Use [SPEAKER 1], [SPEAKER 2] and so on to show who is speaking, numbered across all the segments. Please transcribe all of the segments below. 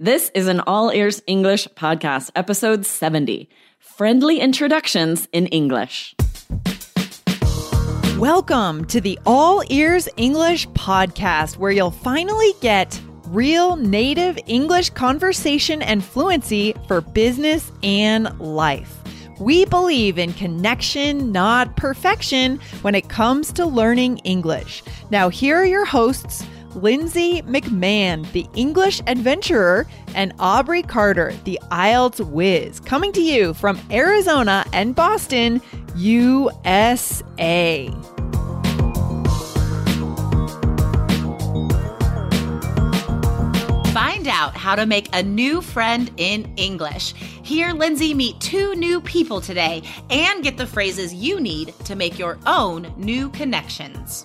[SPEAKER 1] This is an All Ears English podcast, episode 70 Friendly Introductions in English.
[SPEAKER 2] Welcome to the All Ears English podcast, where you'll finally get real native English conversation and fluency for business and life. We believe in connection, not perfection, when it comes to learning English. Now, here are your hosts. Lindsay McMahon, the English adventurer, and Aubrey Carter, the IELTS whiz, coming to you from Arizona and Boston, USA.
[SPEAKER 3] Find out how to make a new friend in English. Here, Lindsay meet two new people today and get the phrases you need to make your own new connections.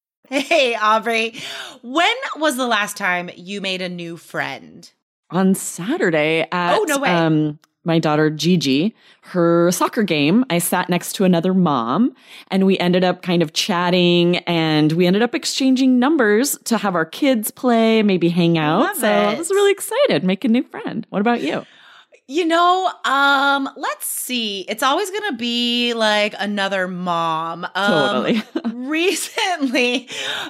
[SPEAKER 3] Hey, Aubrey. When was the last time you made a new friend?
[SPEAKER 1] On Saturday at
[SPEAKER 3] Oh, no way.
[SPEAKER 1] Um, my daughter Gigi, her soccer game, I sat next to another mom and we ended up kind of chatting and we ended up exchanging numbers to have our kids play, maybe hang out.
[SPEAKER 3] Love
[SPEAKER 1] so I was really excited, make a new friend. What about you?
[SPEAKER 3] You know, um, let's see. It's always going to be like another mom. Um,
[SPEAKER 1] Totally.
[SPEAKER 3] recently,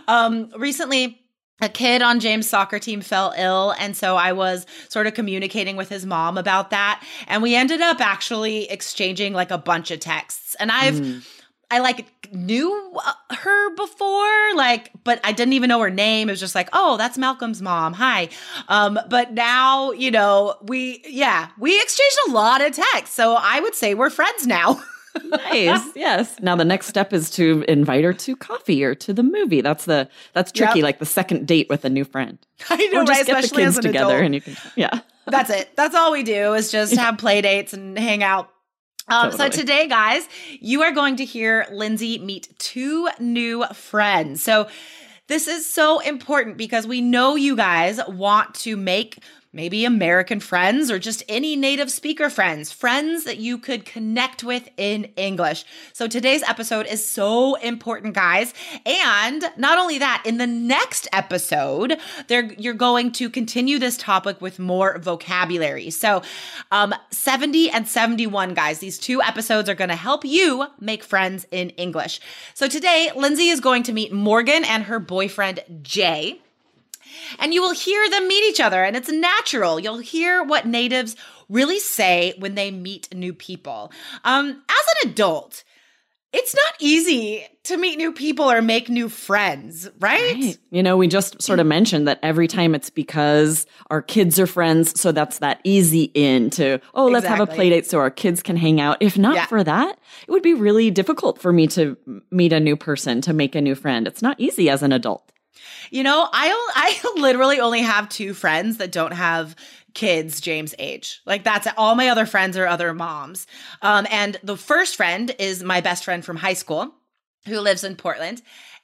[SPEAKER 3] um, recently a kid on James' soccer team fell ill. And so I was sort of communicating with his mom about that. And we ended up actually exchanging like a bunch of texts. And I've,
[SPEAKER 1] Mm.
[SPEAKER 3] I like knew uh, her before, like, but I didn't even know her name. It was just like, oh, that's Malcolm's mom. Hi. Um, but now, you know, we, yeah, we exchanged a lot of texts. So I would say we're friends now.
[SPEAKER 1] nice. Yes. Now the next step is to invite her to coffee or to the movie. That's the that's tricky.
[SPEAKER 3] Yep.
[SPEAKER 1] Like the second date with a new friend.
[SPEAKER 3] I know,
[SPEAKER 1] or just
[SPEAKER 3] right?
[SPEAKER 1] get the
[SPEAKER 3] Especially
[SPEAKER 1] kids
[SPEAKER 3] as an
[SPEAKER 1] together
[SPEAKER 3] adult.
[SPEAKER 1] and you can. Yeah.
[SPEAKER 3] That's it. That's all we do is just have play dates and hang out. Um, So today, guys, you are going to hear Lindsay meet two new friends. So this is so important because we know you guys want to make maybe American friends or just any native speaker friends, friends that you could connect with in English. So today's episode is so important, guys. And not only that, in the next episode, there you're going to continue this topic with more vocabulary. So, um 70 and 71 guys, these two episodes are going to help you make friends in English. So today, Lindsay is going to meet Morgan and her boyfriend Jay and you will hear them meet each other and it's natural you'll hear what natives really say when they meet new people um as an adult it's not easy to meet new people or make new friends right,
[SPEAKER 1] Right. You know, we just sort of mentioned that every time it's because our kids are friends. So that's that easy in to, oh, let's have a play date so our kids can hang out. If not
[SPEAKER 3] Yeah.
[SPEAKER 1] for that, it would be really difficult for me to meet a new person, to make a new friend. It's not easy as an adult.
[SPEAKER 3] You know I I literally only have two friends that don't have kids james age. Like that's all my other friends are other moms. Um and the first friend is my best friend from high school who lives in portland.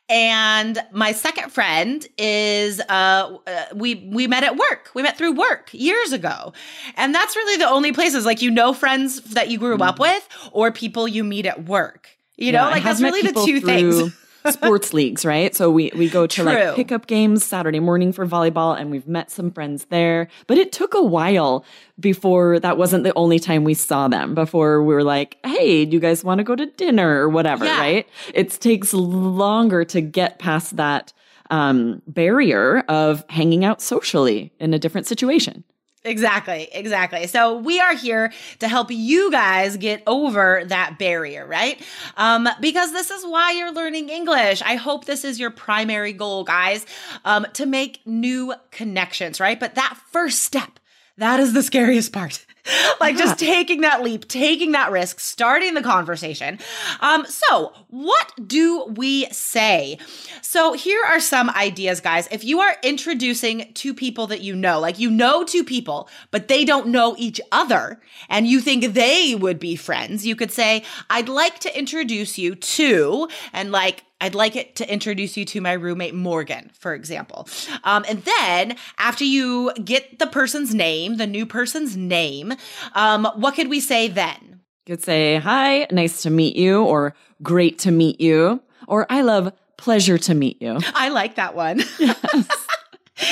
[SPEAKER 3] And my second friend is uh, uh we we met at work. We met through work years ago. And that's really the only places like you know friends that you grew up with or people you meet at work. You know.
[SPEAKER 1] Yeah, I
[SPEAKER 3] like that's really the two
[SPEAKER 1] through
[SPEAKER 3] things
[SPEAKER 1] sports leagues, right? So we we go to
[SPEAKER 3] True.
[SPEAKER 1] like pickup games Saturday morning for volleyball, and we've met some friends there. But it took a while before that wasn't the only time we saw them. Before we were like, "Hey, do you guys want to go to dinner or whatever?"
[SPEAKER 3] Yeah.
[SPEAKER 1] Right? It takes longer to get past that um, barrier of hanging out socially in a different situation.
[SPEAKER 3] Exactly, exactly. So we are here to help you guys get over that barrier, right? Um, because this is why you're learning English. I hope this is your primary goal, guys, um, to make new connections, right? But that first step, that is the scariest part. like just taking that leap, taking that risk, starting the conversation. Um, so what do we say? So here are some ideas, guys. If you are introducing two people that you know, like you know two people, but they don't know each other, and you think they would be friends, you could say, I'd like to introduce you to, and like I'd like it to introduce you to my roommate Morgan, for example. Um, and then after you get the person's name, the new person's name, um, what could we say then?
[SPEAKER 1] You could say, Hi, nice to meet you, or great to meet you, or I love pleasure to meet you.
[SPEAKER 3] I like that one. Yes.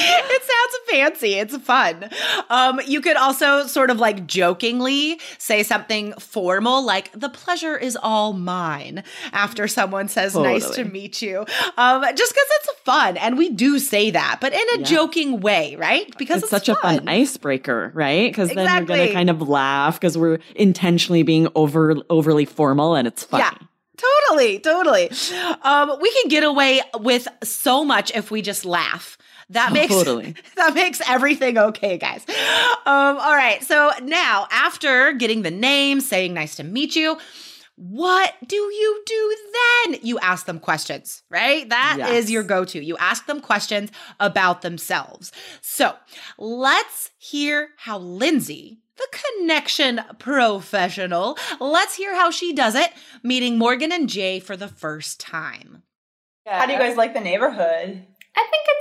[SPEAKER 3] It sounds fancy. It's fun. Um, you could also sort of like jokingly say something formal, like "the pleasure is all mine" after someone says totally. "nice to meet you," um, just because it's fun, and we do say that, but in a yeah. joking way, right?
[SPEAKER 1] Because it's, it's such fun. a fun icebreaker, right? Because exactly. then you're gonna kind of laugh because we're intentionally being over overly formal, and it's fun.
[SPEAKER 3] Yeah. Totally, totally. Um, we can get away with so much if we just laugh. That makes totally. that makes everything okay, guys. Um, all right. So now, after getting the name, saying nice to meet you, what do you do then? You ask them questions, right? That yes. is your go to. You ask them questions about themselves. So let's hear how Lindsay, the connection professional, let's hear how she does it, meeting Morgan and Jay for the first time.
[SPEAKER 4] Yeah. How do you guys like the neighborhood?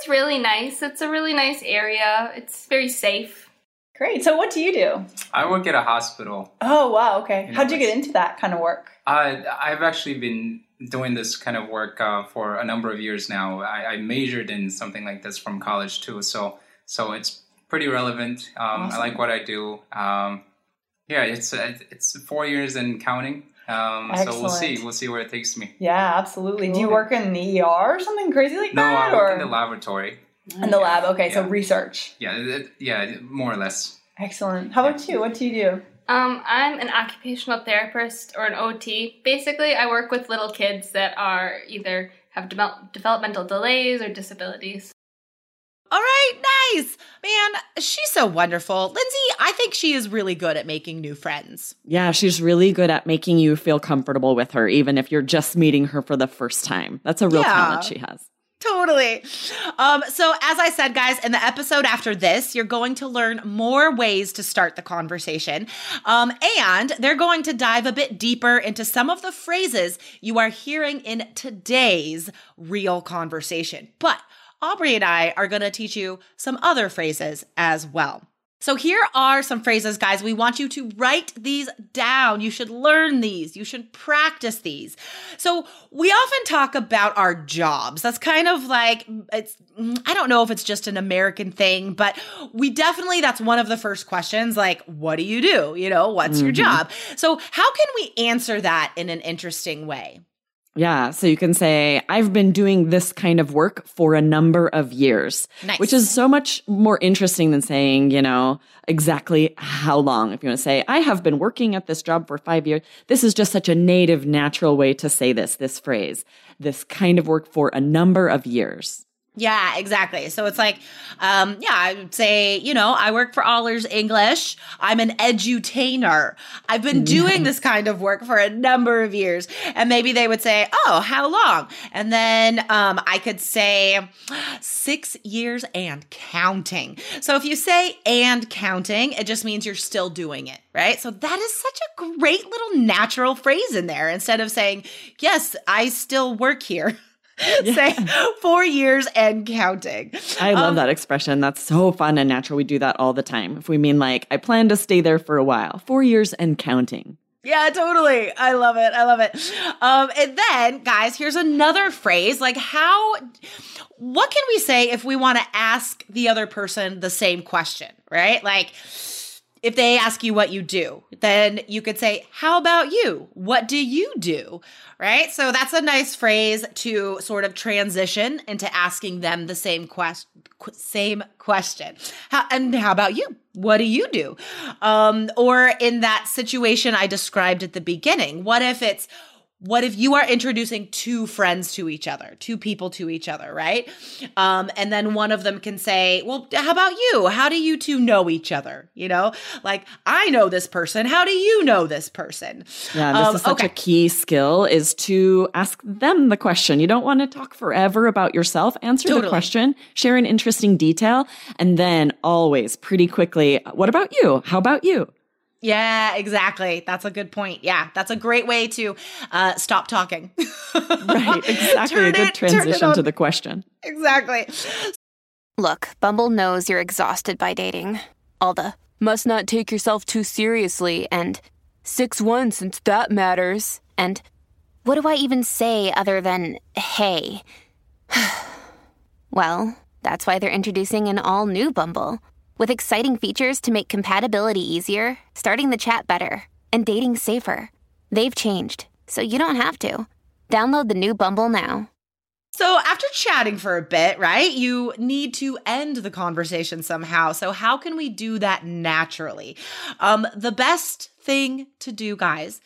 [SPEAKER 5] I think it's really nice. It's a really nice area. It's very safe.
[SPEAKER 4] Great. So, what do you do?
[SPEAKER 6] I work at a hospital.
[SPEAKER 4] Oh, wow. Okay. How'd you get into that kind of work?
[SPEAKER 6] Uh, I've actually been doing this kind of work uh, for a number of years now. I, I, majored in something like this from college too, so so it's pretty relevant. Um, awesome. I like what I do. Um, yeah, it's it's four years and counting. Um, so we'll see. We'll see where it takes me.
[SPEAKER 4] Yeah, absolutely. Cool. Do you work in the ER or something crazy like
[SPEAKER 6] no,
[SPEAKER 4] that?
[SPEAKER 6] No, I work or? in the laboratory.
[SPEAKER 4] In the lab. Okay, yeah. so research.
[SPEAKER 6] Yeah, yeah, more or less.
[SPEAKER 4] Excellent. How about you? What do you do?
[SPEAKER 5] Um, I'm an occupational therapist or an OT. Basically, I work with little kids that are either have de- developmental delays or disabilities.
[SPEAKER 3] All right, nice. Man, she's so wonderful. Lindsay, I think she is really good at making new friends.
[SPEAKER 1] Yeah, she's really good at making you feel comfortable with her, even if you're just meeting her for the first time. That's a real yeah. talent she has.
[SPEAKER 3] Totally. Um, so, as I said, guys, in the episode after this, you're going to learn more ways to start the conversation. Um, and they're going to dive a bit deeper into some of the phrases you are hearing in today's real conversation. But Aubrey and I are going to teach you some other phrases as well. So, here are some phrases, guys. We want you to write these down. You should learn these. You should practice these. So, we often talk about our jobs. That's kind of like, it's, I don't know if it's just an American thing, but we definitely, that's one of the first questions. Like, what do you do? You know, what's mm-hmm. your job? So, how can we answer that in an interesting way?
[SPEAKER 1] Yeah. So you can say, I've been doing this kind of work for a number of years, nice. which is so much more interesting than saying, you know, exactly how long. If you want to say, I have been working at this job for five years, this is just such a native, natural way to say this, this phrase, this kind of work for a number of years.
[SPEAKER 3] Yeah, exactly. So it's like, um, yeah, I would say, you know, I work for All Ears English. I'm an edutainer. I've been doing this kind of work for a number of years. And maybe they would say, oh, how long? And then um, I could say six years and counting. So if you say and counting, it just means you're still doing it, right? So that is such a great little natural phrase in there instead of saying, yes, I still work here. Yeah. say four years and counting.
[SPEAKER 1] I love um, that expression. That's so fun and natural. We do that all the time. If we mean like, I plan to stay there for a while, four years and counting.
[SPEAKER 3] Yeah, totally. I love it. I love it. Um, and then, guys, here's another phrase. Like, how, what can we say if we want to ask the other person the same question, right? Like, if they ask you what you do, then you could say, How about you? What do you do? Right? So that's a nice phrase to sort of transition into asking them the same quest- same question. How, and how about you? What do you do? Um, or in that situation I described at the beginning, what if it's, what if you are introducing two friends to each other, two people to each other, right? Um, and then one of them can say, Well, how about you? How do you two know each other? You know, like I know this person. How do you know this person?
[SPEAKER 1] Yeah, this
[SPEAKER 3] Um,
[SPEAKER 1] is such
[SPEAKER 3] okay.
[SPEAKER 1] a key skill is to ask them the question. You don't want to talk forever about yourself. Answer
[SPEAKER 3] Totally.
[SPEAKER 1] the question, share an interesting detail, and then always pretty quickly, what about you? How about you?
[SPEAKER 3] Yeah, exactly. That's a good point. Yeah, that's a great way to uh, stop talking.
[SPEAKER 1] Right, exactly.
[SPEAKER 3] Turn
[SPEAKER 1] a good
[SPEAKER 3] it
[SPEAKER 1] transition to the question.
[SPEAKER 3] exactly.
[SPEAKER 7] Look, Bumble knows you're exhausted by dating. All the must not take yourself too seriously and 6 1 since that matters. And what do I even say other than hey? well, that's why they're introducing an all new Bumble with exciting features to make compatibility easier, starting the chat better, and dating safer. They've changed, so you don't have to. Download the new Bumble now.
[SPEAKER 3] So, after chatting for a bit, right, you need to end the conversation somehow. So, how can we do that naturally? Um, the best thing to do, guys,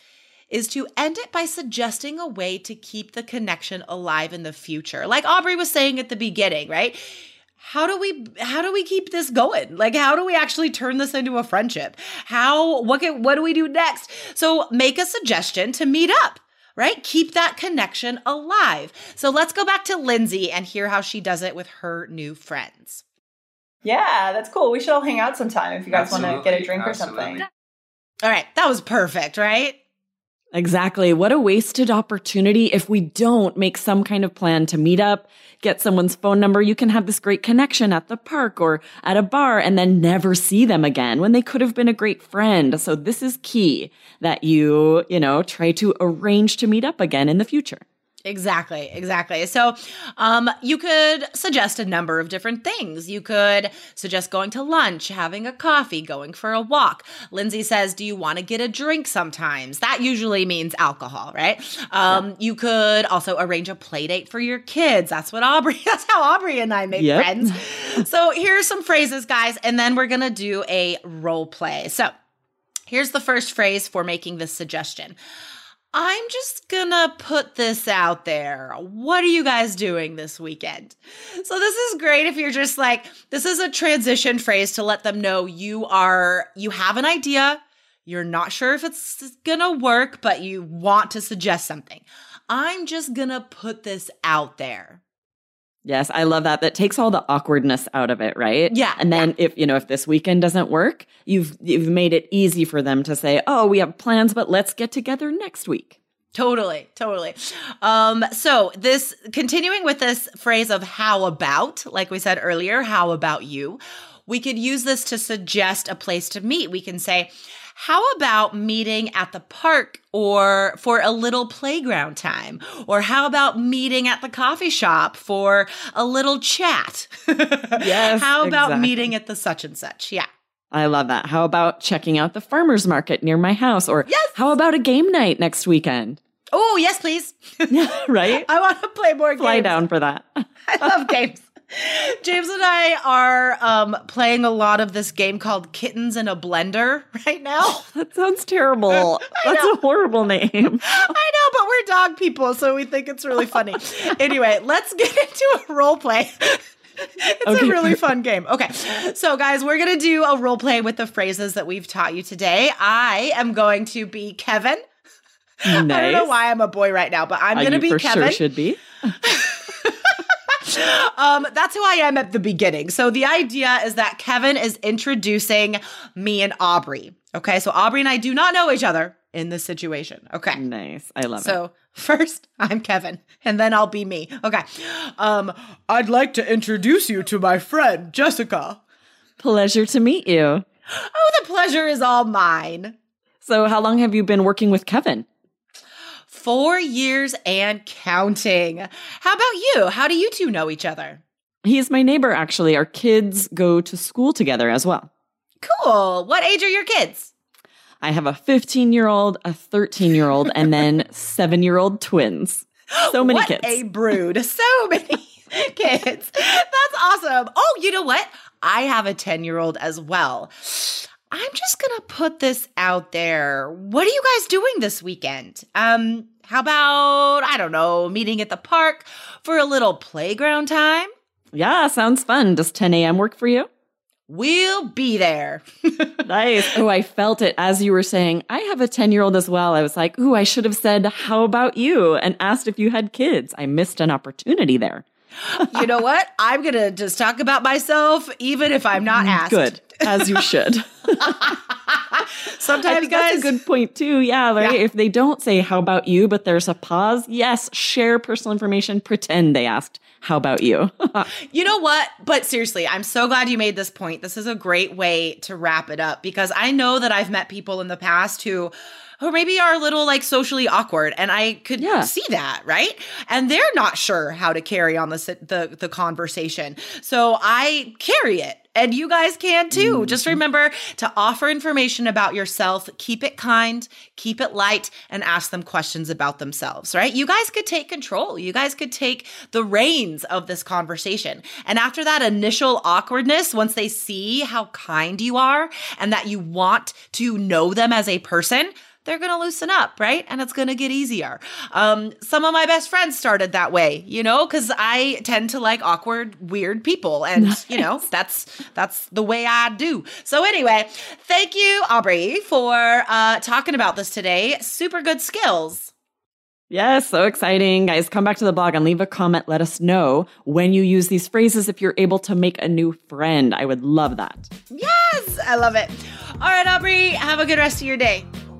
[SPEAKER 3] is to end it by suggesting a way to keep the connection alive in the future. Like Aubrey was saying at the beginning, right? How do we how do we keep this going? Like how do we actually turn this into a friendship? How what can what do we do next? So make a suggestion to meet up right? Keep that connection alive. So let's go back to Lindsay and hear how she does it with her new friends.
[SPEAKER 4] Yeah, that's cool. We should all hang out sometime if you guys want to get a
[SPEAKER 6] Absolutely,
[SPEAKER 4] drink or something.
[SPEAKER 3] All right, that was perfect, right?
[SPEAKER 1] Exactly. What a wasted opportunity if we don't make some kind of plan to meet up, get someone's phone number. You can have this great connection at the park or at a bar and then never see them again when they could have been a great friend. So this is key that you, you know, try to arrange to meet up again in the future.
[SPEAKER 3] Exactly, exactly. So, um, you could suggest a number of different things. You could suggest going to lunch, having a coffee, going for a walk. Lindsay says, Do you want to get a drink sometimes? That usually means alcohol, right? Um, You could also arrange a play date for your kids. That's what Aubrey, that's how Aubrey and I make
[SPEAKER 1] Yep.
[SPEAKER 3] friends. so, here's some phrases, guys, and then we're going to do a role play. So, here's the first phrase for making this suggestion. I'm just gonna put this out there. What are you guys doing this weekend? So, this is great if you're just like, this is a transition phrase to let them know you are, you have an idea. You're not sure if it's gonna work, but you want to suggest something. I'm just gonna put this out there.
[SPEAKER 1] Yes, I love that. That takes all the awkwardness out of it, right?
[SPEAKER 3] Yeah,
[SPEAKER 1] And then if, you know, if this weekend doesn't work, you've you've made it easy for them to say, "Oh, we have plans, but let's get together next week."
[SPEAKER 3] Totally, totally. Um, so this continuing with this phrase of how about, like we said earlier, how about you? We could use this to suggest a place to meet. We can say, how about meeting at the park or for a little playground time? Or how about meeting at the coffee shop for a little chat?
[SPEAKER 1] Yes,
[SPEAKER 3] How about
[SPEAKER 1] exactly.
[SPEAKER 3] meeting at the such and such? Yeah.
[SPEAKER 1] I love that. How about checking out the farmers market near my house or
[SPEAKER 3] Yes.
[SPEAKER 1] how about a game night next weekend?
[SPEAKER 3] Oh, yes, please.
[SPEAKER 1] right?
[SPEAKER 3] I want to play more
[SPEAKER 1] Fly
[SPEAKER 3] games.
[SPEAKER 1] down for that.
[SPEAKER 3] I love games. James and I are um, playing a lot of this game called Kittens in a Blender right now.
[SPEAKER 1] That sounds terrible. That's a horrible name.
[SPEAKER 3] I know, but we're dog people, so we think it's really funny. anyway, let's get into a role play. it's
[SPEAKER 1] Okay.
[SPEAKER 3] a really fun game. Okay. So, guys, we're going to do a role play with the phrases that we've taught you today. I am going to be Kevin.
[SPEAKER 1] Nice.
[SPEAKER 3] I don't know why I'm a boy right now, but I'm going to be
[SPEAKER 1] for
[SPEAKER 3] Kevin.
[SPEAKER 1] sure should be.
[SPEAKER 3] Um, that's who I am at the beginning. So the idea is that Kevin is introducing me and Aubrey. Okay, so Aubrey and I do not know each other in this situation. Okay.
[SPEAKER 1] Nice. I love it.
[SPEAKER 3] So first, I'm Kevin, and then I'll be me. Okay. Um, I'd like to introduce you to my friend Jessica.
[SPEAKER 1] Pleasure to meet you.
[SPEAKER 3] Oh, the pleasure is all mine.
[SPEAKER 1] So, how long have you been working with Kevin?
[SPEAKER 3] Four years and counting. How about you? How do you two know each other?
[SPEAKER 1] He's my neighbor, actually. Our kids go to school together as well.
[SPEAKER 3] Cool. What age are your kids?
[SPEAKER 1] I have a 15 year old, a 13 year old, and then seven year old twins. So many
[SPEAKER 3] what
[SPEAKER 1] kids.
[SPEAKER 3] a brood. So many kids. That's awesome. Oh, you know what? I have a 10 year old as well. I'm just going to put this out there. What are you guys doing this weekend? Um, how about, I don't know, meeting at the park for a little playground time?
[SPEAKER 1] Yeah, sounds fun. Does 10 a.m. work for you?
[SPEAKER 3] We'll be there.
[SPEAKER 1] nice. Oh, I felt it as you were saying. I have a 10 year old as well. I was like, ooh, I should have said, how about you? And asked if you had kids. I missed an opportunity there.
[SPEAKER 3] you know what? I'm going to just talk about myself, even if I'm not asked.
[SPEAKER 1] Good, as you should.
[SPEAKER 3] Sometimes, guys,
[SPEAKER 1] that's a good point too. Yeah, right. Yeah. If they don't say "How about you," but there's a pause, yes, share personal information. Pretend they asked "How about you."
[SPEAKER 3] you know what? But seriously, I'm so glad you made this point. This is a great way to wrap it up because I know that I've met people in the past who who maybe are a little like socially awkward and i could yeah. see that right and they're not sure how to carry on the, the the conversation so i carry it and you guys can too. Mm-hmm. Just remember to offer information about yourself, keep it kind, keep it light, and ask them questions about themselves, right? You guys could take control. You guys could take the reins of this conversation. And after that initial awkwardness, once they see how kind you are and that you want to know them as a person, they're going to loosen up, right? And it's going to get easier. Um, some of my best friends started that way, you know, because I tend to like awkward, weird people, and nice. you know that's that's the way I do. So anyway, thank you, Aubrey, for uh, talking about this today. Super good skills.
[SPEAKER 1] Yes, so exciting. Guys, come back to the blog and leave a comment. Let us know when you use these phrases if you're able to make a new friend. I would love that.
[SPEAKER 3] Yes, I love it. All right, Aubrey, have a good rest of your day.